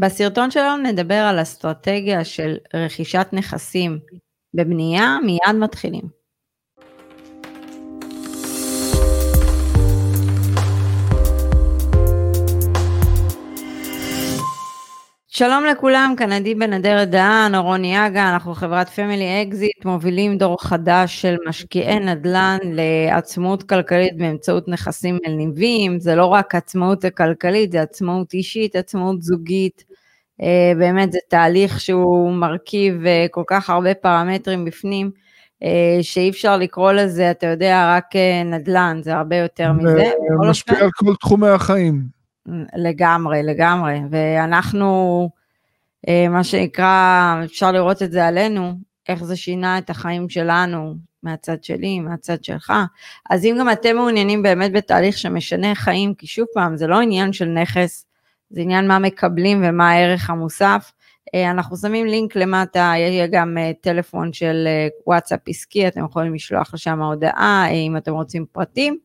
בסרטון שלנו נדבר על אסטרטגיה של רכישת נכסים בבנייה, מיד מתחילים. שלום לכולם, כאן עדי בן אדרת דהן, ורוני אגה, אנחנו חברת Family Exit, מובילים דור חדש של משקיעי נדל"ן לעצמאות כלכלית באמצעות נכסים מניבים, זה לא רק עצמאות הכלכלית, זה עצמאות אישית, עצמאות זוגית, באמת זה תהליך שהוא מרכיב אה, כל כך הרבה פרמטרים בפנים, אה, שאי אפשר לקרוא לזה, אתה יודע, רק נדל"ן, זה הרבה יותר מזה. משפיע על כל תחומי החיים. לגמרי, לגמרי, ואנחנו, אה, מה שנקרא, אפשר לראות את זה עלינו, איך זה שינה את החיים שלנו, מהצד שלי, מהצד שלך. אז אם גם אתם מעוניינים באמת בתהליך שמשנה חיים, כי שוב פעם, זה לא עניין של נכס, זה עניין מה מקבלים ומה הערך המוסף. אה, אנחנו שמים לינק למטה, יהיה גם אה, טלפון של וואטסאפ עסקי, אתם יכולים לשלוח לשם הודעה אם אתם רוצים פרטים,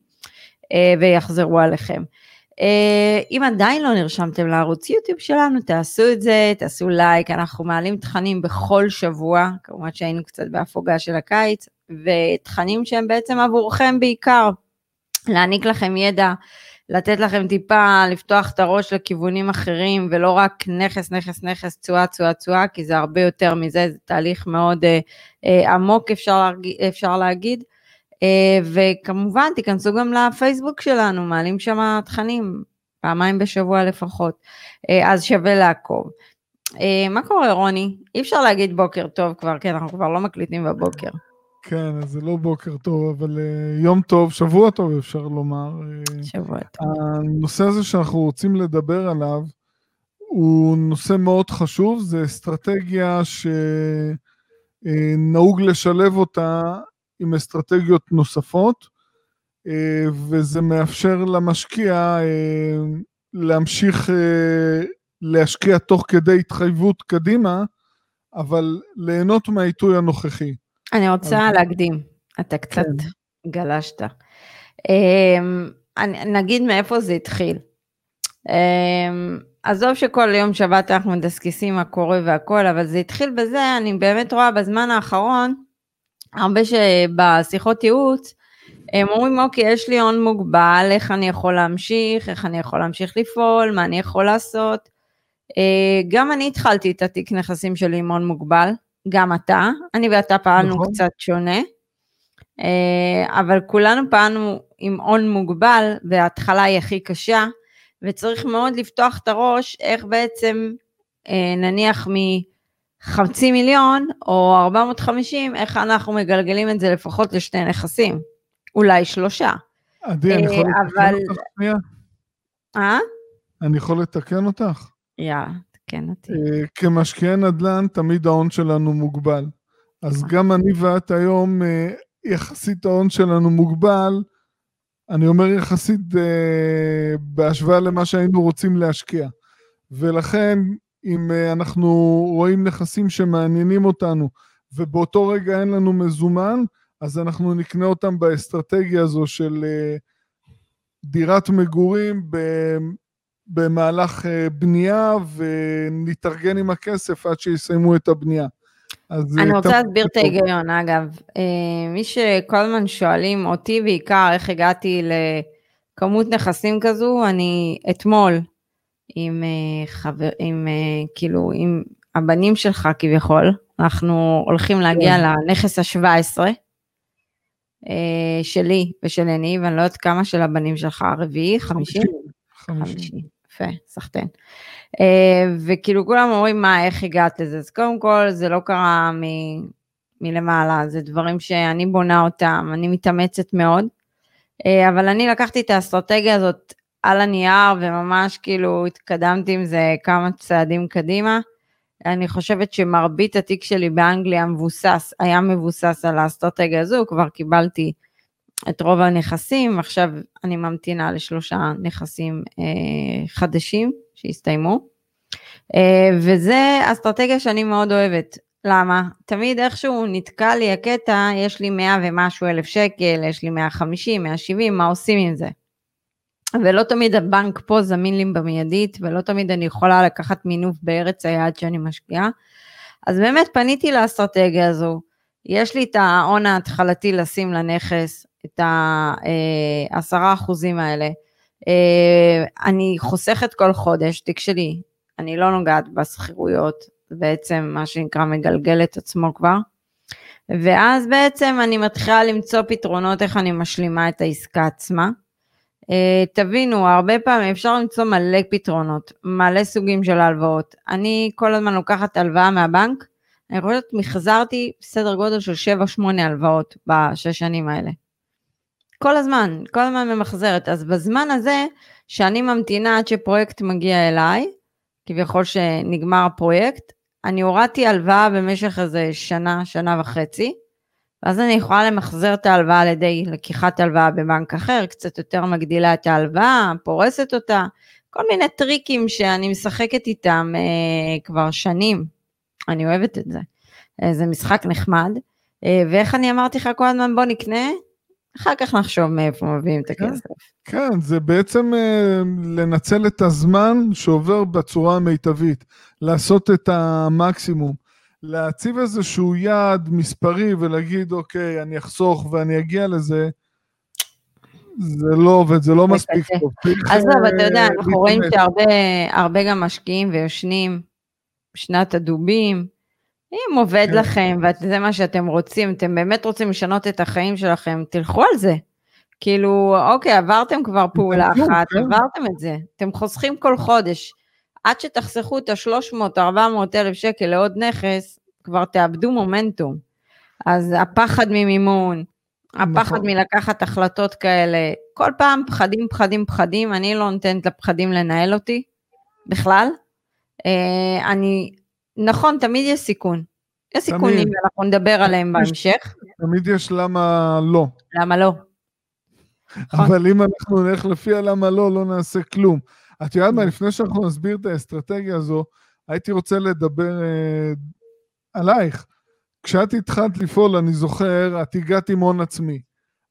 ויחזרו עליכם. אה, אם עדיין לא נרשמתם לערוץ יוטיוב שלנו, תעשו את זה, תעשו לייק, אנחנו מעלים תכנים בכל שבוע, כמובן שהיינו קצת בהפוגה של הקיץ, ותכנים שהם בעצם עבורכם בעיקר, להעניק לכם ידע, לתת לכם טיפה, לפתוח את הראש לכיוונים אחרים, ולא רק נכס, נכס, נכס, תשואה, תשואה, תשואה, כי זה הרבה יותר מזה, זה תהליך מאוד אה, אה, עמוק אפשר, להגיד, אפשר להגיד. אה, וכמובן תיכנסו גם לפייסבוק שלנו, מעלים שם תכנים, פעמיים בשבוע לפחות, אה, אז שווה לעקוב. אה, מה קורה רוני? אי אפשר להגיד בוקר טוב כבר, כן, אנחנו כבר לא מקליטים בבוקר. כן, אז זה לא בוקר טוב, אבל יום טוב, שבוע טוב אפשר לומר. שבוע טוב. הנושא הזה שאנחנו רוצים לדבר עליו, הוא נושא מאוד חשוב, זה אסטרטגיה שנהוג לשלב אותה עם אסטרטגיות נוספות, אה, וזה מאפשר למשקיע אה, להמשיך אה, להשקיע תוך כדי התחייבות קדימה, אבל ליהנות מהעיתוי הנוכחי. אני רוצה אז... להקדים, אתה קצת כן. גלשת. נגיד מאיפה זה התחיל. עזוב שכל יום שבת אנחנו מדסקסים מה קורה והכל, אבל זה התחיל בזה, אני באמת רואה בזמן האחרון, הרבה שבשיחות ייעוץ, הם אומרים, אוקיי, יש לי הון מוגבל, איך אני יכול להמשיך, איך אני יכול להמשיך לפעול, מה אני יכול לעשות. אה, גם אני התחלתי את התיק נכסים שלי עם הון מוגבל, גם אתה, אני ואתה פעלנו נכון. קצת שונה, אה, אבל כולנו פעלנו עם הון מוגבל, וההתחלה היא הכי קשה, וצריך מאוד לפתוח את הראש, איך בעצם, אה, נניח מ... חצי מיליון או 450, איך אנחנו מגלגלים את זה לפחות לשני נכסים, אולי שלושה. עדי, אני יכול לתקן אבל... אותך שנייה? אה? אני יכול לתקן אותך? יאללה, תקן אותי. אה, כמשקיעי נדל"ן, תמיד ההון שלנו מוגבל. אז נכון. גם אני ואת היום, אה, יחסית ההון שלנו מוגבל, אני אומר יחסית אה, בהשוואה למה שהיינו רוצים להשקיע. ולכן אם אנחנו רואים נכסים שמעניינים אותנו ובאותו רגע אין לנו מזומן, אז אנחנו נקנה אותם באסטרטגיה הזו של דירת מגורים במהלך אה, בנייה ונתארגן עם הכסף עד שיסיימו את הבנייה. אני רוצה להסביר את ההיגיון, אגב. מי שכל הזמן שואלים אותי בעיקר איך הגעתי לכמות נכסים כזו, אני אתמול עם אה, חבר, עם אה, כאילו, עם הבנים שלך כביכול, אנחנו הולכים להגיע כן. לנכס ה-17 אה, שלי ושל יניב, ואני לא יודעת כמה של הבנים שלך, הרביעי, חמישי? חמישי. יפה, סחטיין. וכאילו כולם אומרים, מה, איך הגעת לזה? אז קודם כל, זה לא קרה מ... מלמעלה, זה דברים שאני בונה אותם, אני מתאמצת מאוד, אבל אני לקחתי את האסטרטגיה הזאת על הנייר וממש כאילו התקדמתי עם זה כמה צעדים קדימה. אני חושבת שמרבית התיק שלי באנגליה מבוסס, היה מבוסס על האסטרטגיה הזו, כבר קיבלתי את רוב הנכסים, עכשיו אני ממתינה לשלושה נכסים אה, חדשים שהסתיימו. אה, וזה אסטרטגיה שאני מאוד אוהבת. למה? תמיד איכשהו נתקע לי הקטע, יש לי 100 ומשהו אלף שקל, יש לי 150, 170, מה עושים עם זה? ולא תמיד הבנק פה זמין לי במיידית, ולא תמיד אני יכולה לקחת מינוף בארץ היעד שאני משקיעה. אז באמת פניתי לאסטרטגיה הזו, יש לי את ההון ההתחלתי לשים לנכס, את העשרה אחוזים האלה. אה, אני חוסכת כל חודש, תיק שלי, אני לא נוגעת בשכירויות, בעצם מה שנקרא מגלגל את עצמו כבר. ואז בעצם אני מתחילה למצוא פתרונות איך אני משלימה את העסקה עצמה. Uh, תבינו, הרבה פעמים אפשר למצוא מלא פתרונות, מלא סוגים של הלוואות. אני כל הזמן לוקחת הלוואה מהבנק, אני חושבת מחזרתי סדר גודל של 7-8 הלוואות בשש שנים האלה. כל הזמן, כל הזמן ממחזרת. אז בזמן הזה, שאני ממתינה עד שפרויקט מגיע אליי, כביכול שנגמר הפרויקט, אני הורדתי הלוואה במשך איזה שנה, שנה וחצי, ואז אני יכולה למחזר את ההלוואה על ידי לקיחת הלוואה בבנק אחר, קצת יותר מגדילה את ההלוואה, פורסת אותה, כל מיני טריקים שאני משחקת איתם אה, כבר שנים. אני אוהבת את זה. אה, זה משחק נחמד. אה, ואיך אני אמרתי לך כל הזמן, בוא נקנה, אחר כך נחשוב מאיפה מביאים את כן. הכסף. כן, זה בעצם אה, לנצל את הזמן שעובר בצורה המיטבית, לעשות את המקסימום, להציב איזשהו יעד מספרי ולהגיד, אוקיי, אני אחסוך ואני אגיע לזה, זה לא עובד, זה לא מספיק טוב. עזוב, אתה יודע, אה, אנחנו רואים. שהרבה הרבה גם משקיעים ויושנים בשנת הדובים. אם עובד כן. לכם וזה מה שאתם רוצים, אתם באמת רוצים לשנות את החיים שלכם, תלכו על זה. כאילו, אוקיי, עברתם כבר פעולה אחת, כן. עברתם את זה. אתם חוסכים כל חודש. עד שתחסכו את ה-300-400 אלף שקל לעוד נכס, כבר תאבדו מומנטום. אז הפחד ממימון, הפחד נכון. מלקחת החלטות כאלה, כל פעם פחדים, פחדים, פחדים, אני לא נותנת לפחדים לנהל אותי בכלל. אה, אני, נכון, תמיד יש סיכון. יש סיכונים, תמיד. ואנחנו נדבר עליהם בהמשך, תמיד יש למה לא. למה לא? אבל אם אנחנו נלך לפי הלמה לא, לא נעשה כלום. את יודעת מה, לפני שאנחנו נסביר את האסטרטגיה הזו, הייתי רוצה לדבר אה, עלייך. כשאת התחלת לפעול, אני זוכר, את הגעת עם הון עצמי.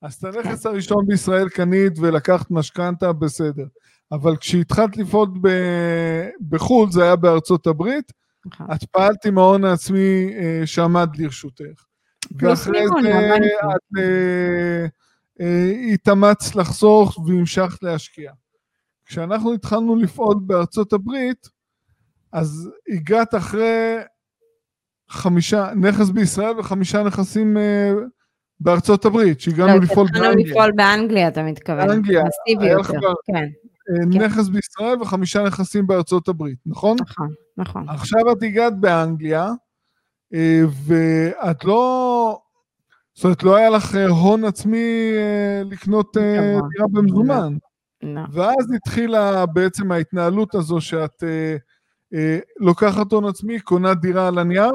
אז את הנכס הראשון בישראל קנית ולקחת משכנתה, בסדר. אבל כשהתחלת לפעול ב- בחו"ל, זה היה בארצות הברית, נכון. את פעלת עם ההון העצמי אה, שעמד לרשותך. ואחרי זה. את אה, אה, התאמצת לחסוך והמשכת להשקיע. כשאנחנו התחלנו לפעול בארצות הברית, אז הגעת אחרי חמישה, נכס בישראל וחמישה נכסים אה, בארצות הברית, שהגענו לא, לפעול התחלנו באנגליה. לפעול באנגליה, אתה מתכוון. באנגליה, מסיבי היה לך יותר, כבר- כן, כן. נכס בישראל וחמישה נכסים בארצות הברית, נכון? נכון, נכון. עכשיו את הגעת באנגליה, אה, ואת לא... זאת אומרת, לא היה לך אה, הון עצמי אה, לקנות נכון. דירה במזומן. לא. ואז התחילה בעצם ההתנהלות הזו שאת לוקחת הון עצמי, קונה דירה על הנייר,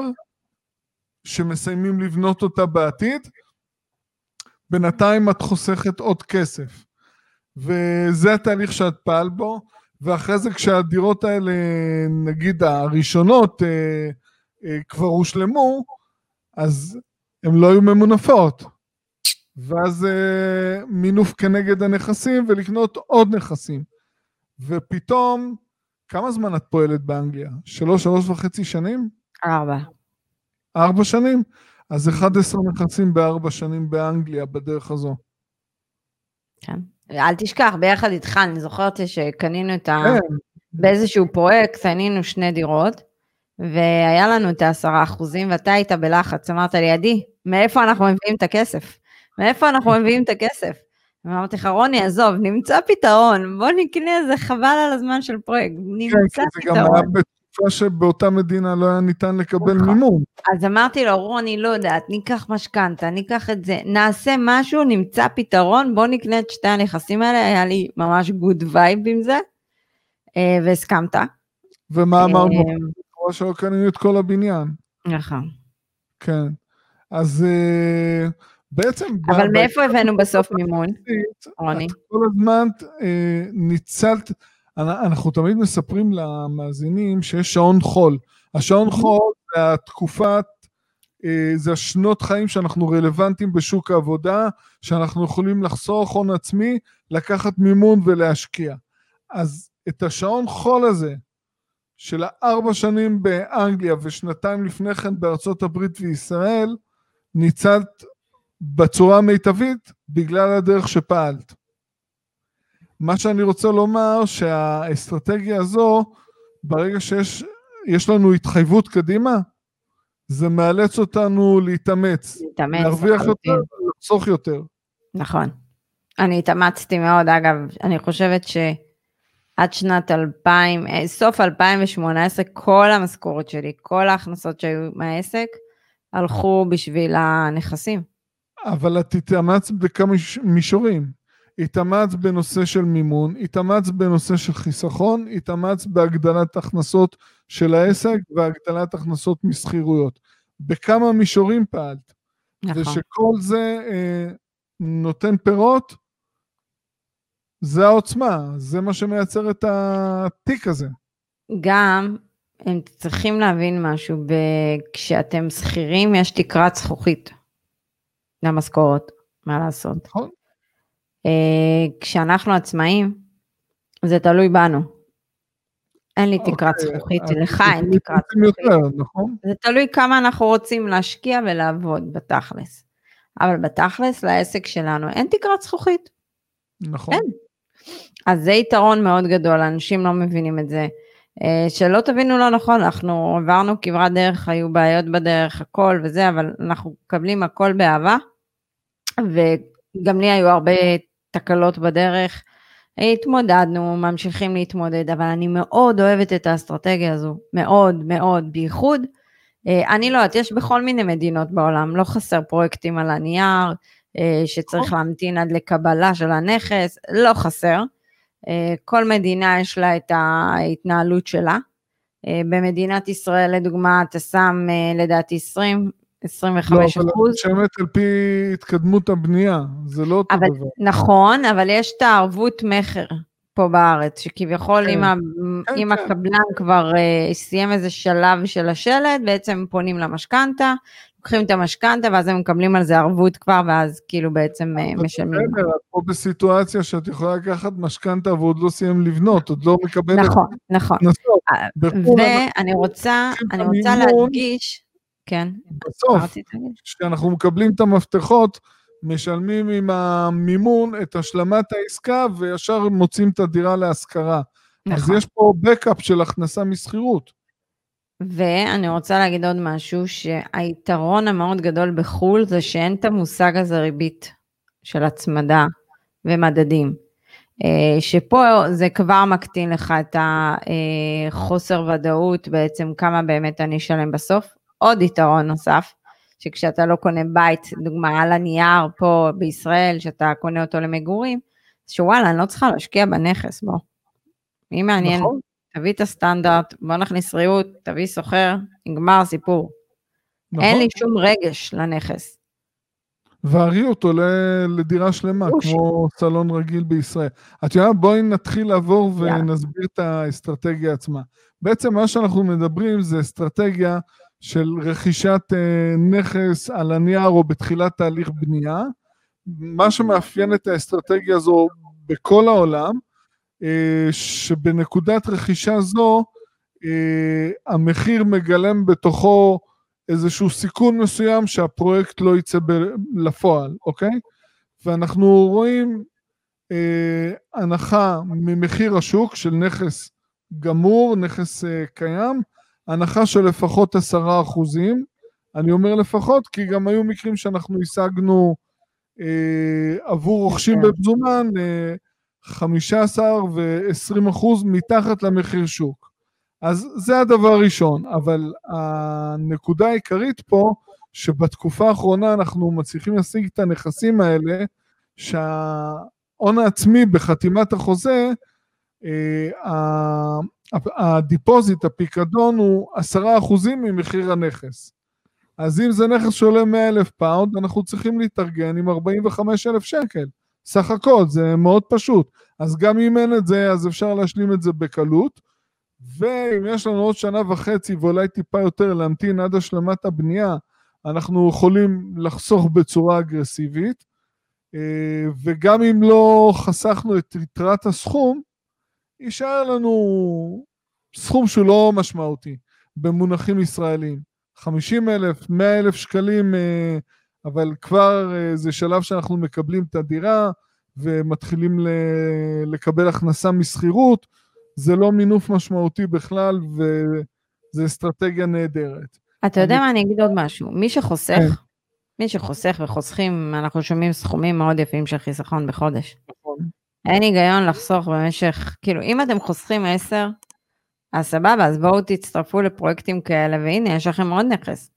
שמסיימים לבנות אותה בעתיד, בינתיים את חוסכת עוד כסף. וזה התהליך שאת פעל בו, ואחרי זה כשהדירות האלה, נגיד הראשונות, אה, אה, כבר הושלמו, אז הן לא היו ממונפות. ואז אה, מינוף כנגד הנכסים ולקנות עוד נכסים. ופתאום, כמה זמן את פועלת באנגליה? שלוש, שלוש וחצי שנים? ארבע. ארבע שנים? אז 11 נכסים בארבע שנים באנגליה בדרך הזו. כן. אל תשכח, ביחד איתך, אני זוכרת שקנינו את ה... כן, באיזשהו פרויקט, קנינו שני דירות, והיה לנו את העשרה אחוזים, ואתה היית בלחץ, אמרת לי, עדי, מאיפה אנחנו מביאים את הכסף? מאיפה אנחנו מביאים את הכסף? ואמרתי לך, רוני, עזוב, נמצא פתרון, בוא נקנה איזה חבל על הזמן של פרויקט, כן, נמצא כי זה גם היה פתרון. בתקופה שבאותה מדינה לא היה ניתן לקבל נכון. מימון. אז אמרתי לו, רוני, לא יודעת, ניקח משכנתה, ניקח את זה, נעשה משהו, נמצא פתרון, בוא נקנה את שתי הנכסים האלה, היה לי ממש good vibe עם זה, אה, והסכמת. ומה אמרנו? אה, או שלא קנינו את כל הבניין. נכון. כן. אז אה, בעצם... אבל מאיפה הבאנו בסוף מימון, את רוני? כל הזמן ניצלת, אנחנו תמיד מספרים למאזינים שיש שעון חול. השעון חול זה התקופת אה, זה השנות חיים שאנחנו רלוונטיים בשוק העבודה, שאנחנו יכולים לחסוך הון עצמי, לקחת מימון ולהשקיע. אז את השעון חול הזה, של הארבע שנים באנגליה ושנתיים לפני כן בארצות הברית וישראל, ניצלת בצורה המיטבית בגלל הדרך שפעלת. מה שאני רוצה לומר שהאסטרטגיה הזו, ברגע שיש לנו התחייבות קדימה, זה מאלץ אותנו להתאמץ. להתאמץ, להרוויח יותר, לחסוך יותר. נכון. אני התאמצתי מאוד, אגב, אני חושבת שעד שנת 2000, אה, סוף 2018, כל המשכורת שלי, כל ההכנסות שהיו מהעסק, הלכו בשביל הנכסים. אבל את התאמצת בכמה מישורים. התאמץ בנושא של מימון, התאמץ בנושא של חיסכון, התאמץ בהגדלת הכנסות של העסק והגדלת הכנסות משכירויות. בכמה מישורים פעלת. נכון. ושכל זה אה, נותן פירות, זה העוצמה, זה מה שמייצר את התיק הזה. גם, הם צריכים להבין משהו, כשאתם שכירים יש תקרת זכוכית למשכורת, מה לעשות. נכון. אה, כשאנחנו עצמאים, זה תלוי בנו. אין לי אוקיי, תקרת זכוכית, לך אין תקרת זכוכית. נכון? זה תלוי כמה אנחנו רוצים להשקיע ולעבוד בתכלס. אבל בתכלס לעסק שלנו אין תקרת זכוכית. נכון. אין. אז זה יתרון מאוד גדול, אנשים לא מבינים את זה. אה, שלא תבינו לא נכון, אנחנו עברנו כברת דרך, היו בעיות בדרך, הכל וזה, אבל אנחנו מקבלים הכל באהבה, וגם לי היו הרבה תקלות בדרך, התמודדנו, ממשיכים להתמודד, אבל אני מאוד אוהבת את האסטרטגיה הזו, מאוד מאוד, בייחוד. אה, אני לא יודעת, יש בכל מיני מדינות בעולם, לא חסר פרויקטים על הנייר, אה, שצריך. להמתין עד לקבלה של הנכס, לא חסר. אה, כל מדינה יש לה את ההתנהלות שלה. במדינת ישראל, לדוגמה, אתה שם לדעתי 20, 25 לא, אחוז. לא, אבל נשמת על פי התקדמות הבנייה, זה לא אותו אבל, דבר. נכון, אבל יש את הערבות מכר פה בארץ, שכביכול כן. אם, כן, אם כן. הקבלן כבר uh, סיים איזה שלב של השלד, בעצם פונים למשכנתה, לוקחים את המשכנתה ואז הם מקבלים על זה ערבות כבר, ואז כאילו בעצם uh, משלמים. בסדר, את פה בסיטואציה שאת יכולה לקחת משכנתה ועוד לא סיים לבנות, עוד לא מקבלת... נכון, נכון. אה, ואני רוצה, אני רוצה להדגיש, כן. בסוף, כשאנחנו מקבלים את המפתחות, משלמים עם המימון את השלמת העסקה וישר מוצאים את הדירה להשכרה. נכון. אז יש פה בקאפ של הכנסה משכירות. ואני רוצה להגיד עוד משהו, שהיתרון המאוד גדול בחו"ל זה שאין את המושג הזה ריבית של הצמדה ומדדים. אה, שפה זה כבר מקטין לך את החוסר ודאות בעצם כמה באמת אני אשלם בסוף. עוד יתרון נוסף, שכשאתה לא קונה בית, דוגמה על הנייר פה בישראל, שאתה קונה אותו למגורים, שוואלה, אני לא צריכה להשקיע בנכס, בוא. מי מעניין, נכון. תביא את הסטנדרט, בוא נכניס ריהוט, תביא סוחר, נגמר הסיפור. נכון. אין לי שום רגש לנכס. והריהוט עולה לדירה שלמה, כמו ש... סלון רגיל בישראל. את יודעת, בואי נתחיל לעבור ונסביר את האסטרטגיה עצמה. בעצם מה שאנחנו מדברים זה אסטרטגיה של רכישת אה, נכס על הנייר או בתחילת תהליך בנייה. מה שמאפיין את האסטרטגיה הזו בכל העולם, אה, שבנקודת רכישה זו אה, המחיר מגלם בתוכו איזשהו סיכון מסוים שהפרויקט לא יצא לפועל, אוקיי? ואנחנו רואים אה, הנחה ממחיר השוק של נכס גמור, נכס אה, קיים, הנחה של לפחות עשרה אחוזים. אני אומר לפחות, כי גם היו מקרים שאנחנו השגנו אה, עבור רוכשים כן. במזומן אה, 15 ו-20 אחוז מתחת למחיר שוק. אז זה הדבר הראשון, אבל הנקודה העיקרית פה, שבתקופה האחרונה אנחנו מצליחים להשיג את הנכסים האלה, שההון העצמי בחתימת החוזה, אה, הדיפוזיט, הפיקדון הוא עשרה אחוזים ממחיר הנכס. אז אם זה נכס שעולה 100 אלף פאונד, אנחנו צריכים להתארגן עם 45 אלף שקל. סך הכל, זה מאוד פשוט. אז גם אם אין את זה, אז אפשר להשלים את זה בקלות. ואם יש לנו עוד שנה וחצי ואולי טיפה יותר להמתין עד השלמת הבנייה, אנחנו יכולים לחסוך בצורה אגרסיבית, אה, וגם אם לא חסכנו את יתרת הסכום, יישאר לנו סכום שהוא לא משמעותי במונחים ישראלים. 50 אלף, 100 אלף שקלים, אה, אבל כבר אה, זה שלב שאנחנו מקבלים את הדירה ומתחילים לקבל הכנסה משכירות, זה לא מינוף משמעותי בכלל וזו אסטרטגיה נהדרת. אתה יודע מה, אני אגיד עוד משהו. מי שחוסך, כן. מי שחוסך וחוסכים, אנחנו שומעים סכומים מאוד יפים של חיסכון בחודש. אין היגיון לחסוך במשך, כאילו, אם אתם חוסכים 10, אז סבבה, אז בואו תצטרפו לפרויקטים כאלה, והנה, יש לכם עוד נכס.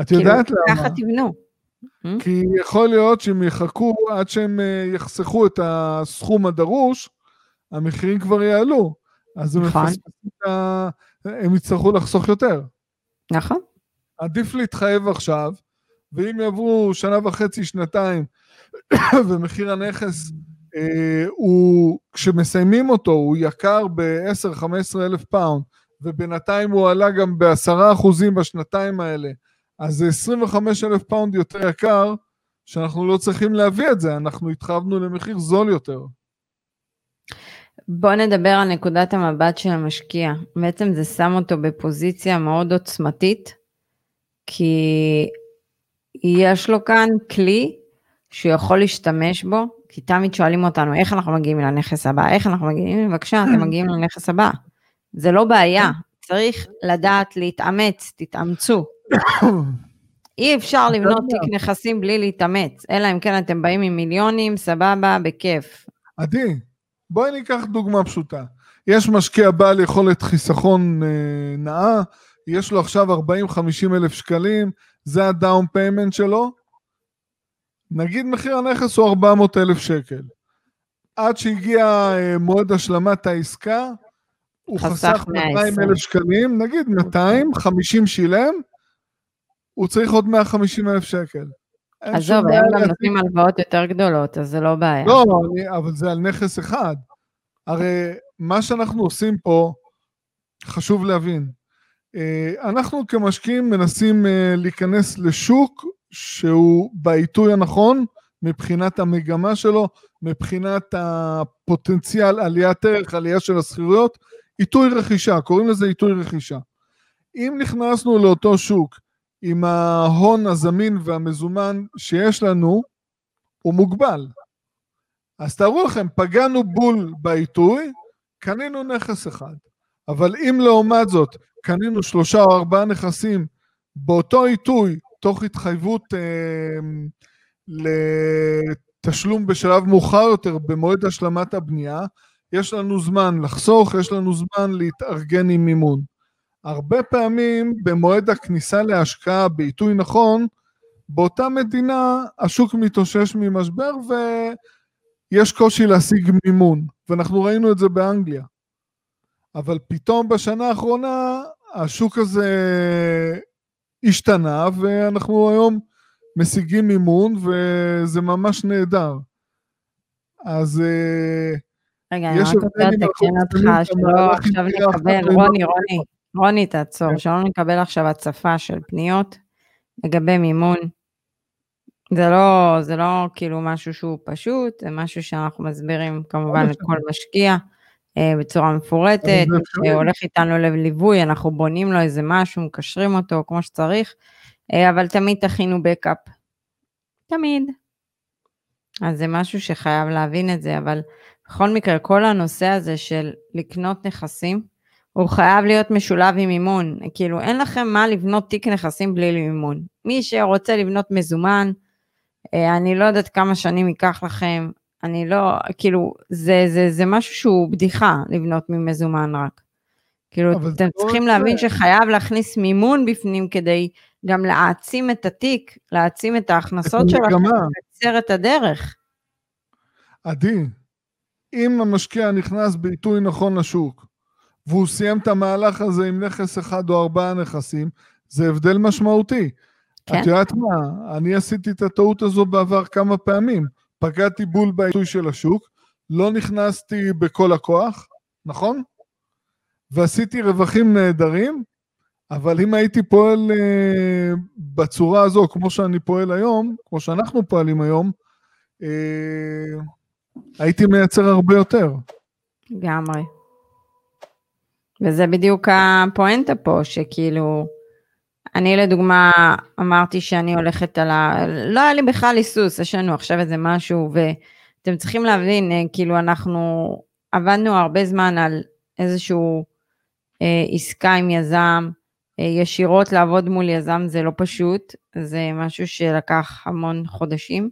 את כאילו, יודעת למה? ככה תבנו. Hmm? כי יכול להיות שהם יחכו עד שהם אה, יחסכו את הסכום הדרוש, המחירים כבר יעלו. אז נכון. הם, הם יצטרכו לחסוך יותר. נכון. עדיף להתחייב עכשיו, ואם יעברו שנה וחצי, שנתיים, ומחיר הנכס הוא, כשמסיימים אותו, הוא יקר ב-10-15 אלף פאונד, ובינתיים הוא עלה גם ב-10 אחוזים בשנתיים האלה, אז זה 25 אלף פאונד יותר יקר, שאנחנו לא צריכים להביא את זה, אנחנו התחייבנו למחיר זול יותר. בוא נדבר על נקודת המבט של המשקיע. בעצם זה שם אותו בפוזיציה מאוד עוצמתית, כי יש לו כאן כלי שהוא יכול להשתמש בו, כי תמיד שואלים אותנו איך אנחנו מגיעים לנכס הבא, איך אנחנו מגיעים, בבקשה, אתם מגיעים לנכס הבא. זה לא בעיה, צריך לדעת להתאמץ, תתאמצו. אי אפשר לבנות תיק נכסים בלי להתאמץ, אלא אם כן אתם באים עם מיליונים, סבבה, בכיף. עדי, בואי ניקח דוגמה פשוטה. יש משקיע בעל יכולת חיסכון אה, נאה, יש לו עכשיו 40-50 אלף שקלים, זה ה down payment שלו, נגיד מחיר הנכס הוא 400 אלף שקל. עד שהגיע אה, מועד השלמת העסקה, הוא חסך 200 אלף שקלים, נגיד 200, 50 שילם, הוא צריך עוד 150 אלף שקל. עזוב, היום גם נותנים הלוואות יותר גדולות, אז זה לא בעיה. לא, אני, אבל זה על נכס אחד. הרי מה שאנחנו עושים פה, חשוב להבין, אה, אנחנו כמשקיעים מנסים אה, להיכנס לשוק שהוא בעיתוי הנכון מבחינת המגמה שלו, מבחינת הפוטנציאל עליית ערך, עלייה של השכירויות, עיתוי רכישה, קוראים לזה עיתוי רכישה. אם נכנסנו לאותו שוק עם ההון הזמין והמזומן שיש לנו, הוא מוגבל. אז תארו לכם, פגענו בול בעיתוי, קנינו נכס אחד. אבל אם לעומת זאת קנינו שלושה או ארבעה נכסים באותו עיתוי, תוך התחייבות אה, לתשלום בשלב מאוחר יותר במועד השלמת הבנייה, יש לנו זמן לחסוך, יש לנו זמן להתארגן עם מימון. הרבה פעמים במועד הכניסה להשקעה בעיתוי נכון, באותה מדינה השוק מתאושש ממשבר ויש קושי להשיג מימון, ואנחנו ראינו את זה באנגליה. אבל פתאום בשנה האחרונה השוק הזה השתנה, ואנחנו היום משיגים מימון, וזה ממש נהדר. אז אה, רגע, אני רק רוצה לתקן אותך, שלא עכשיו נקבל, רוני, רוני, רוני, תעצור, כן. שלא נקבל עכשיו הצפה של פניות לגבי מימון. זה לא, זה לא כאילו משהו שהוא פשוט, זה משהו שאנחנו מסבירים כמובן לכל משקיע. אה, בצורה מפורטת, שהולך איתנו לליווי, אנחנו בונים לו איזה משהו, מקשרים אותו כמו שצריך, אה, אבל תמיד תכינו בקאפ. תמיד. אז זה משהו שחייב להבין את זה, אבל בכל מקרה, כל הנושא הזה של לקנות נכסים, הוא חייב להיות משולב עם מימון. כאילו, אין לכם מה לבנות תיק נכסים בלי מימון. מי שרוצה לבנות מזומן, אה, אני לא יודעת כמה שנים ייקח לכם, אני לא, כאילו, זה, זה, זה משהו שהוא בדיחה לבנות ממזומן רק. כאילו, אתם לא צריכים זה... להבין שחייב להכניס מימון בפנים כדי גם להעצים את התיק, להעצים את ההכנסות שלכם, ולקצר את הדרך. עדי, אם המשקיע נכנס בעיתוי נכון לשוק, והוא סיים את המהלך הזה עם נכס אחד או ארבעה נכסים, זה הבדל משמעותי. כן? את יודעת מה, אני עשיתי את הטעות הזו בעבר כמה פעמים. פגעתי בול בעיתוי של השוק, לא נכנסתי בכל הכוח, נכון? ועשיתי רווחים נהדרים, אבל אם הייתי פועל אה, בצורה הזו, כמו שאני פועל היום, כמו שאנחנו פועלים היום, אה, הייתי מייצר הרבה יותר. לגמרי. וזה בדיוק הפואנטה פה, שכאילו, אני לדוגמה אמרתי שאני הולכת על ה... לא היה לי בכלל היסוס, יש לנו עכשיו איזה משהו, ואתם צריכים להבין, אה, כאילו אנחנו עבדנו הרבה זמן על איזשהו אה, עסקה עם יזם, אה, ישירות לעבוד מול יזם זה לא פשוט, זה משהו שלקח המון חודשים,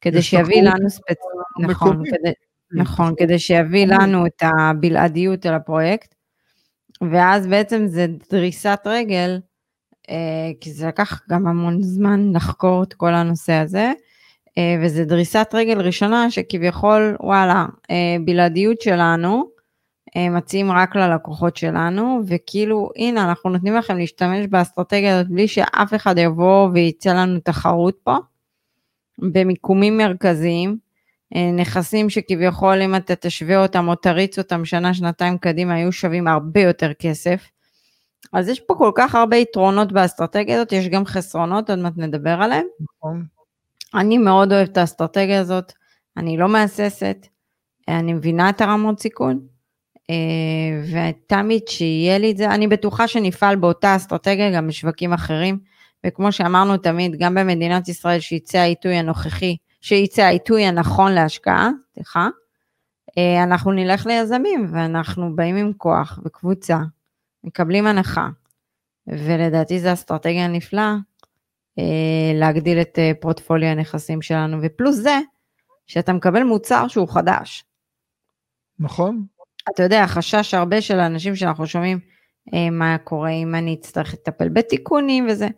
כדי שיביא לנו ספצ... נכון, כדי, נכון, כדי שיביא לנו את הבלעדיות על הפרויקט, ואז בעצם זה דריסת רגל, כי זה לקח גם המון זמן לחקור את כל הנושא הזה, אה, וזה דריסת רגל ראשונה שכביכול, וואלה, בלעדיות שלנו, מציעים רק ללקוחות שלנו, וכאילו, הנה, אנחנו נותנים לכם להשתמש באסטרטגיה הזאת בלי שאף אחד יבוא וייצא לנו תחרות פה, במיקומים מרכזיים, אה, נכסים שכביכול אם אתה תשווה אותם או תריץ אותם שנה, שנתיים קדימה, היו שווים הרבה יותר כסף. אז יש פה כל כך הרבה יתרונות באסטרטגיה הזאת, יש גם חסרונות, עוד מעט נדבר עליהם. נכון. אני מאוד אוהבת את האסטרטגיה הזאת, אני לא מהססת, אני מבינה את הרמות סיכון, אה, ותמיד שיהיה לי את זה, אני בטוחה שנפעל באותה אסטרטגיה גם בשווקים אחרים, וכמו שאמרנו תמיד, גם במדינת ישראל שיצא העיתוי הנוכחי, שיצא העיתוי הנכון להשקעה, סליחה, אה, אנחנו נלך ליזמים ואנחנו באים עם כוח וקבוצה, מקבלים הנחה, ולדעתי זו אסטרטגיה נפלאה אה, להגדיל את פורטפוליו הנכסים שלנו, ופלוס זה, שאתה מקבל מוצר שהוא חדש. נכון. אתה יודע, החשש הרבה של האנשים שאנחנו שומעים, אה, מה קורה אם אני אצטרך לטפל בתיקונים וזה.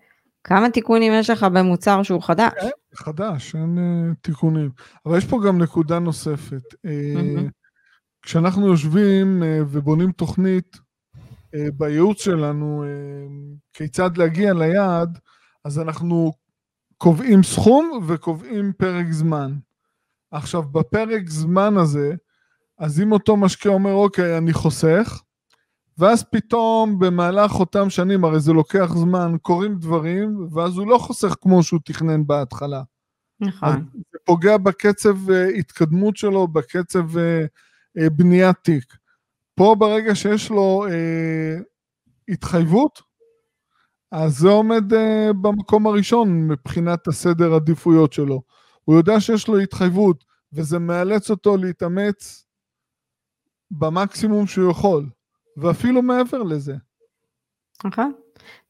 כמה תיקונים יש לך במוצר שהוא חדש? אין, חדש, אין תיקונים. אבל יש פה גם נקודה נוספת. כשאנחנו יושבים ובונים תוכנית בייעוץ שלנו, uh, כיצד להגיע ליעד, אז אנחנו קובעים סכום וקובעים פרק זמן. עכשיו, בפרק זמן הזה, אז אם אותו משקיע אומר, אוקיי, אני חוסך, ואז פתאום במהלך אותם שנים, הרי זה לוקח זמן, קורים דברים, ואז הוא לא חוסך כמו שהוא תכנן בהתחלה. נכון. זה פוגע בקצב uh, התקדמות שלו, בקצב uh, uh, בניית תיק. פה ברגע שיש לו uh, התחייבות, אז זה עומד uh, במקום הראשון מבחינת הסדר עדיפויות שלו. הוא יודע שיש לו התחייבות, וזה מאלץ אותו להתאמץ במקסימום שהוא יכול, ואפילו מעבר לזה. נכון.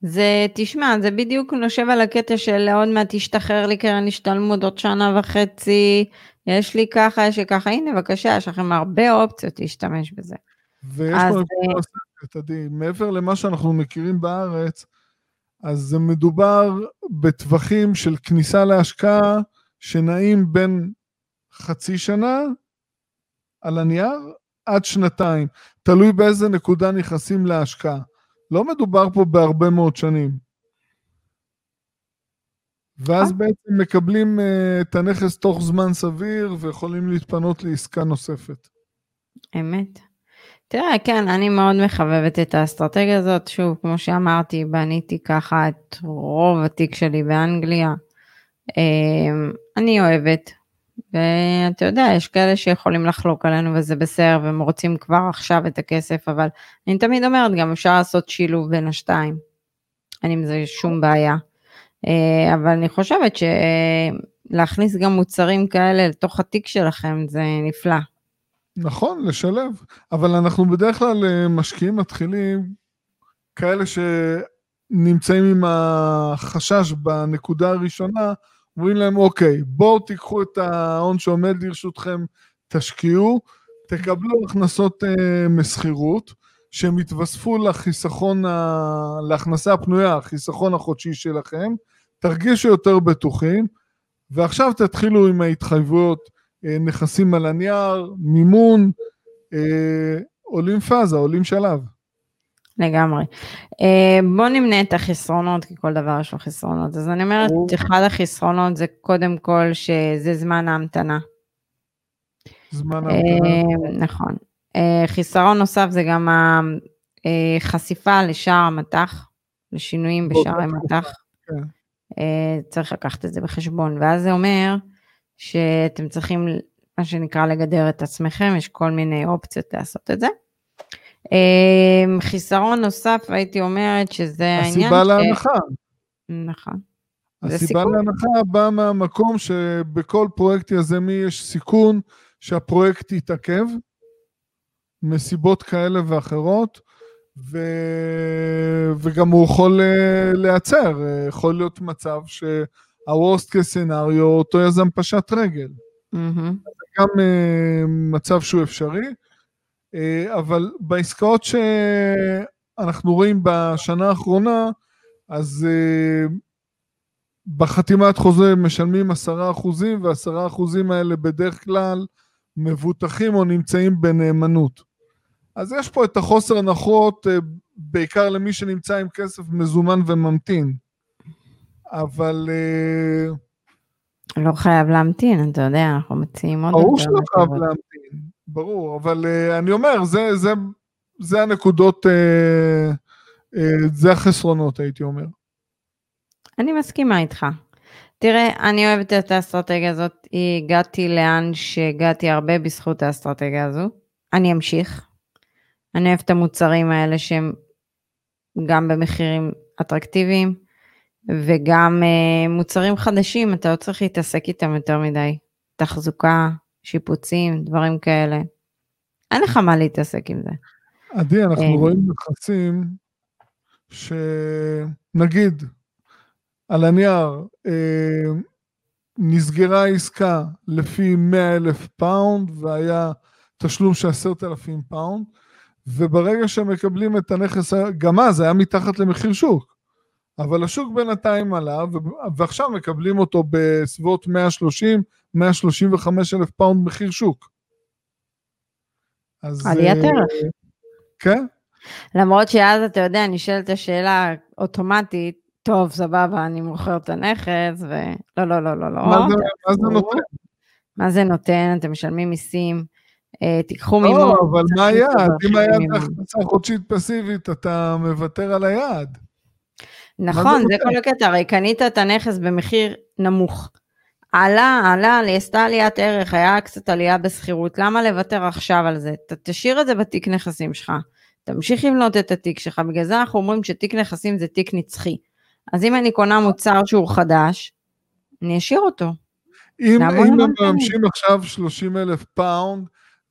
זה, תשמע, זה בדיוק נושב על הקטע של עוד מעט תשתחרר לי קרן השתלמות עוד שנה וחצי, יש לי ככה, יש לי ככה, הנה בבקשה, יש לכם הרבה אופציות להשתמש בזה. ויש פה נקודה נוספת, עדי, מעבר למה שאנחנו מכירים בארץ, אז זה מדובר בטווחים של כניסה להשקעה שנעים בין חצי שנה על הנייר עד שנתיים, תלוי באיזה נקודה נכנסים להשקעה. לא מדובר פה בהרבה מאוד שנים. ואז אה. בעצם מקבלים uh, את הנכס תוך זמן סביר ויכולים להתפנות לעסקה נוספת. אמת. תראה, כן, אני מאוד מחבבת את האסטרטגיה הזאת. שוב, כמו שאמרתי, בניתי ככה את רוב התיק שלי באנגליה. אמ, אני אוהבת, ואתה יודע, יש כאלה שיכולים לחלוק עלינו וזה בסדר, והם רוצים כבר עכשיו את הכסף, אבל אני תמיד אומרת, גם אפשר לעשות שילוב בין השתיים. אין עם זה שום בעיה. אה, אבל אני חושבת שלהכניס גם מוצרים כאלה לתוך התיק שלכם זה נפלא. נכון, לשלב, אבל אנחנו בדרך כלל אה, משקיעים מתחילים כאלה שנמצאים עם החשש בנקודה הראשונה, אומרים להם, אוקיי, בואו תיקחו את ההון שעומד לרשותכם, תשקיעו, תקבלו הכנסות אה, משכירות, שהם יתווספו לחיסכון, ה... להכנסה הפנויה, החיסכון החודשי שלכם, תרגישו יותר בטוחים, ועכשיו תתחילו עם ההתחייבויות, נכסים על הנייר, מימון, אה, עולים פאזה, עולים שלב. לגמרי. אה, בוא נמנה את החסרונות, כי כל דבר יש לו חסרונות. אז אני אומרת, אחד החסרונות זה קודם כל שזה זמן ההמתנה. זמן ההמתנה. אה, נכון. אה, חיסרון נוסף זה גם החשיפה לשער המטח. לשינויים באותה בשערי תקופה, מטח. כן. אה, צריך לקחת את זה בחשבון, ואז זה אומר שאתם צריכים, מה שנקרא, לגדר את עצמכם, יש כל מיני אופציות לעשות את זה. אה, חיסרון נוסף, הייתי אומרת, שזה העניין הסיבה להנחה. נכון. הסיבה. להנחה באה מהמקום שבכל פרויקט יזמי יש סיכון שהפרויקט יתעכב, מסיבות כאלה ואחרות, ו... וגם הוא יכול אה, להיעצר, אה, יכול להיות מצב שה-Worst case scenario, אותו יזם פשט רגל. מהמם. גם אה, מצב שהוא אפשרי, אה, אבל בעסקאות שאנחנו רואים בשנה האחרונה, אז אה, בחתימת חוזה משלמים עשרה אחוזים, והעשרה אחוזים האלה בדרך כלל מבוטחים או נמצאים בנאמנות. אז יש פה את החוסר הנחות, בעיקר למי שנמצא עם כסף מזומן וממתין. אבל אה, לא חייב להמתין, אתה יודע, אנחנו מציעים עוד ברור שלא חייב. להמתין, ברור, אבל uh, אני אומר, זה, זה, זה הנקודות, uh, זה החסרונות, הייתי אומר. אני מסכימה איתך. תראה, אני אוהבת את האסטרטגיה הזאת, הגעתי לאן שהגעתי הרבה בזכות האסטרטגיה הזו. אני אמשיך. אני אוהבת את המוצרים האלה שהם גם במחירים אטרקטיביים, וגם uh, מוצרים חדשים, אתה לא צריך להתעסק איתם יותר מדי. תחזוקה, שיפוצים, דברים כאלה. אין לך מה להתעסק עם זה. עדי, אנחנו אה. רואים נכסים שנגיד, על הנייר, אה, נסגרה עסקה לפי 100 אלף פאונד והיה תשלום של 10,000 פאונד, וברגע שהם מקבלים את הנכס, גם אז היה מתחת למחיר שוק, אבל השוק בינתיים עלה, ועכשיו מקבלים אותו בסביבות 130, 135 אלף פאונד מחיר שוק. אז... עליית אה, ערך. כן, למרות שאז אתה יודע, נשאלת השאלה אוטומטית, טוב, סבבה, אני מוכר את הנכס, ו... לא, לא, לא, לא, לא. מה זה- מה זה. נותן? מה זה נותן? אתם משלמים מיסים, אה, תיקחו לא, מימון. אבל צריך מה היעד? אם היעד. הכנסה חודשית פסיבית, אתה מוותר על היעד. נכון, זה זה כל הקטע, הרי קנית את הנכס במחיר נמוך. עלה, עלה, עשתה עליית ערך, היה קצת עלייה בשכירות, למה לוותר עכשיו על זה? ת, תשאיר את זה בתיק נכסים שלך, תמשיך לבנות את התיק שלך, בגלל זה אנחנו אומרים שתיק נכסים זה תיק נצחי. אז אם אני קונה מוצר שהוא חדש, אני אשאיר אותו. אם אם לא הם? מממשים עכשיו 30 אלף פאונד,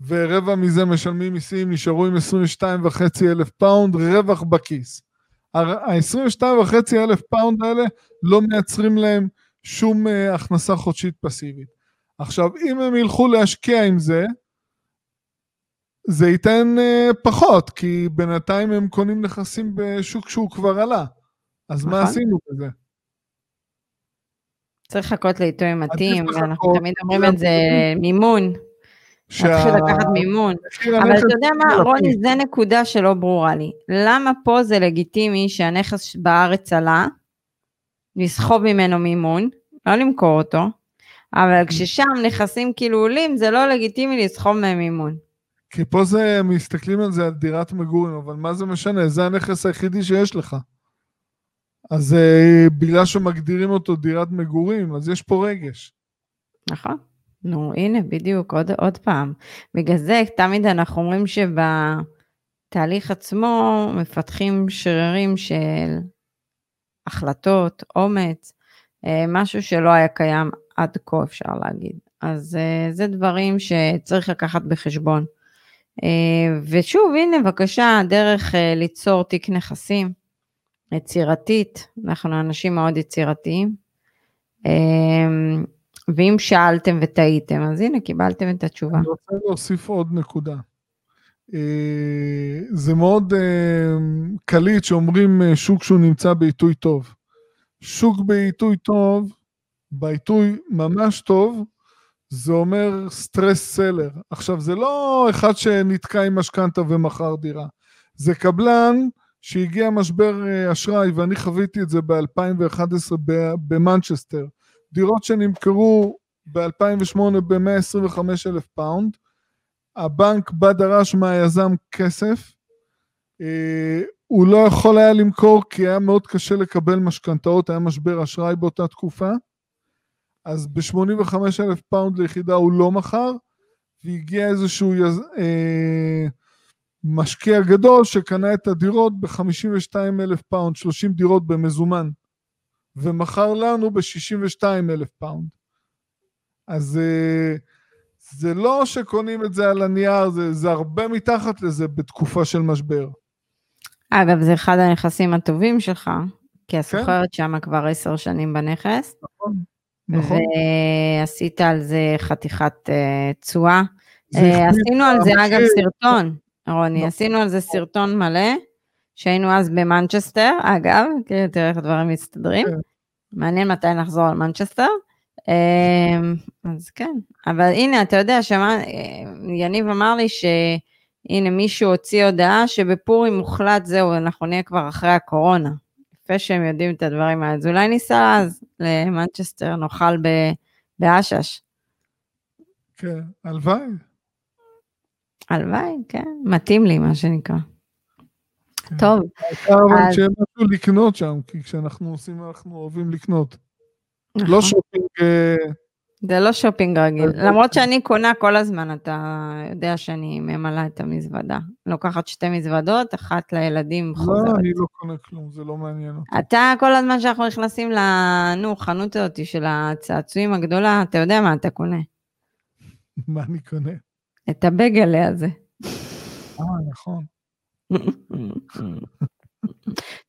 ורבע מזה משלמים מיסים, נשארו עם 22 וחצי אלף פאונד, רווח בכיס. ה-22 וחצי אלף פאונד האלה לא מייצרים להם שום אה, הכנסה חודשית פסיבית. עכשיו, אם הם ילכו להשקיע עם זה, זה ייתן אה, פחות, כי בינתיים הם קונים נכסים בשוק שהוא כבר עלה. אז מה נכון. עשינו בזה? צריך לחכות לעיתוי מתאים, ואנחנו תמיד אומרים כולם את זה, מימון, להתחיל לקחת מימון. אבל אתה יודע מה, יתחיל רוני. זה נקודה שלא ברורה לי. למה פה זה לגיטימי שהנכס בארץ עלה, לסחוב ממנו מימון, לא למכור אותו, אבל כששם נכסים כאילו עולים, זה לא לגיטימי לסחוב מהם מימון. כי פה זה, מסתכלים על זה על דירת מגורים, אבל מה זה משנה? זה הנכס היחידי שיש לך. אז אה, בגלל שמגדירים אותו דירת מגורים, אז יש פה רגש. נכון. נו, הנה, בדיוק, עוד, עוד פעם. בגלל זה תמיד אנחנו אומרים שבתהליך עצמו מפתחים שרירים של החלטות, אומץ, אה, משהו שלא היה קיים עד כה, אפשר להגיד. אז אה, זה דברים שצריך לקחת בחשבון. אה, ושוב, הנה, בבקשה, דרך ליצור תיק נכסים, יצירתית, אנחנו אנשים מאוד יצירתיים. ואם שאלתם וטעיתם, אז הנה, קיבלתם את התשובה. אני רוצה להוסיף עוד נקודה. אה, זה מאוד אה, קליט שאומרים אה, שוק שהוא נמצא בעיתוי טוב. שוק בעיתוי טוב, בעיתוי ממש טוב, זה אומר stress seller. עכשיו, זה לא אחד שנתקע עם משכנתה ומכר דירה. זה קבלן שהגיע משבר אשראי, ואני חוויתי את זה ב-2011 במנצ'סטר. דירות שנמכרו ב-2008 ב-125 אלף פאונד, הבנק בא דרש מהיזם כסף, אה, הוא לא יכול היה למכור כי היה מאוד קשה לקבל משכנתאות, היה משבר אשראי באותה תקופה. אז ב-85 אלף פאונד ליחידה הוא לא מכר, והגיע איזשהו יז... אה, משקיע גדול שקנה את הדירות ב-52 אלף פאונד, 30 דירות במזומן, ומכר לנו ב-62 אלף פאונד. אז אה, זה לא שקונים את זה על הנייר, זה, זה הרבה מתחת לזה בתקופה של משבר. אגב, זה אחד הנכסים הטובים שלך, כי הסוחרת כן. שם כבר עשר שנים בנכס. נכון. נכון. ועשית על זה חתיכת אה, תשואה. Uh, עשינו על זה אגב סרטון, רוני, נכון. עשינו על זה סרטון מלא, שהיינו אז במנצ'סטר, אגב, תראה איך הדברים מסתדרים. כן. מעניין מתי נחזור על מנצ'סטר. אמ, אז כן, אבל הנה, אתה יודע, שמה, יניב אמר לי שהנה מישהו הוציא הודעה שבפורים מוחלט, זהו, אנחנו נהיה כבר אחרי הקורונה. יפה שהם יודעים את הדברים האלה, אז אולי ניסע אז למנצ'סטר, נאכל באשש. כן, הלוואי. הלוואי, כן, מתאים לי, מה שנקרא. כן. טוב. אבל שיהיה משהו לקנות שם, כי כשאנחנו עושים, אנחנו אוהבים לקנות. לא נכון. שופינג... אה, זה לא שופינג רגיל, למרות שאני קונה כל הזמן, אתה יודע שאני ממלאה את המזוודה. לוקחת שתי מזוודות, אחת לילדים לא, חוזרת. לא, אני לא קונה כלום, זה לא מעניין אותי. אתה, כל הזמן שאנחנו נכנסים לנו, חנות הזאת של הצעצועים הגדולה, אתה יודע מה אתה קונה. מה אני קונה? את הבגלה הזה. אה, נכון.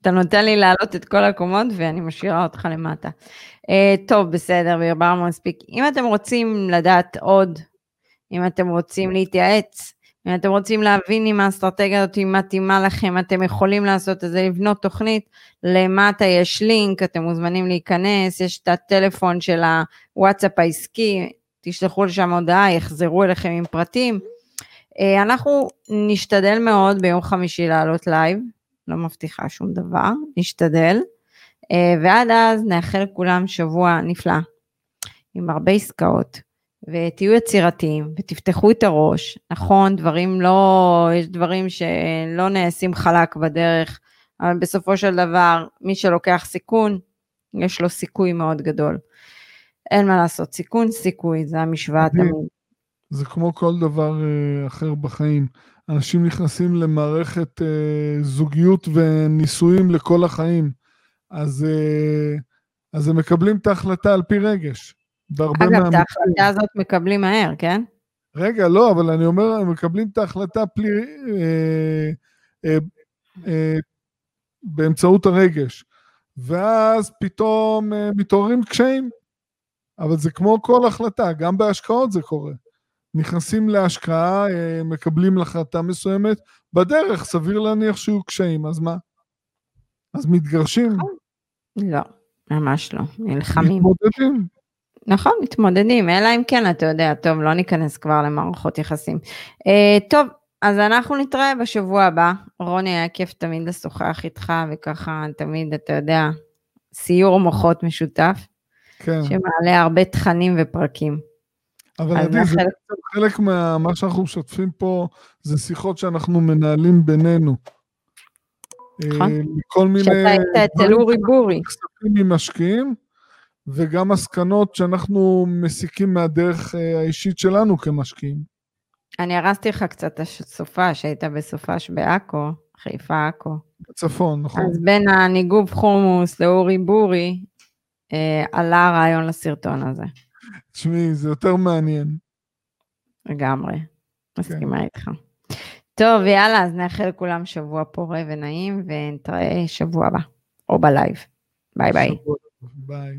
אתה נותן לי להעלות את כל הקומות ואני משאירה אותך למטה. Uh, טוב, בסדר, והרברנו מספיק. אם אתם רוצים לדעת עוד, אם אתם רוצים להתייעץ, אם אתם רוצים להבין אם האסטרטגיה הזאת מתאימה לכם, אתם יכולים לעשות את זה, לבנות תוכנית, למטה יש לינק, אתם מוזמנים להיכנס, יש את הטלפון של הוואטסאפ העסקי, תשלחו לשם הודעה, יחזרו אליכם עם פרטים. Uh, אנחנו נשתדל מאוד ביום חמישי לעלות לייב, לא מבטיחה שום דבר, נשתדל. אה, ועד אז נאחל לכולם שבוע נפלא, עם הרבה עסקאות, ותהיו יצירתיים, ותפתחו את הראש. נכון, דברים לא, יש דברים שלא נעשים חלק בדרך, אבל בסופו של דבר, מי שלוקח סיכון, יש לו סיכוי מאוד גדול. אין מה לעשות, סיכון, סיכוי, זה המשוואה תמיד. זה כמו כל דבר אה, אחר בחיים. אנשים נכנסים למערכת אה, זוגיות ונישואים לכל החיים, אז, אה, אז הם מקבלים את ההחלטה על פי רגש. אגב, את ההחלטה הזאת מקבלים מהר, כן? רגע, לא, אבל אני אומר, הם מקבלים את ההחלטה פלי, אה, אה, אה, באמצעות הרגש. ואז פתאום אה, מתעוררים קשיים. אבל זה כמו כל החלטה, גם בהשקעות זה קורה. נכנסים להשקעה, אה, מקבלים החלטה מסוימת, בדרך סביר להניח שיהיו קשיים, אז מה? אז מתגרשים? לא, ממש לא, נלחמים. מתמודדים. נכון, מתמודדים, אלא אם כן, אתה יודע, טוב, לא ניכנס כבר למערכות יחסים. Uh, טוב, אז אנחנו נתראה בשבוע הבא. רוני, היה כיף תמיד לשוחח איתך, וככה תמיד, אתה יודע, סיור מוחות משותף. כן. שמעלה הרבה תכנים ופרקים. אבל עדי, זה חלק, חלק ממה שאנחנו משתפים פה, זה שיחות שאנחנו מנהלים בינינו. נכון. אה, כל מיני... שאתה היית אצל אורי בורי. ממשקיעים, וגם מסקנות שאנחנו מסיקים מהדרך אה, האישית שלנו כמשקיעים. אני הרסתי לך קצת את הסופש, שהיית בסופש בעכו, חיפה עכו. בצפון, נכון. אז בין הניגוב חומוס לאורי בורי, אה, עלה הרעיון לסרטון הזה. תשמעי, זה יותר מעניין. לגמרי, מסכימה כן. איתך. טוב, יאללה, אז נאחל לכולם שבוע פורה ונעים, ונתראה שבוע הבא, או בלייב. ביי ביי. ביי.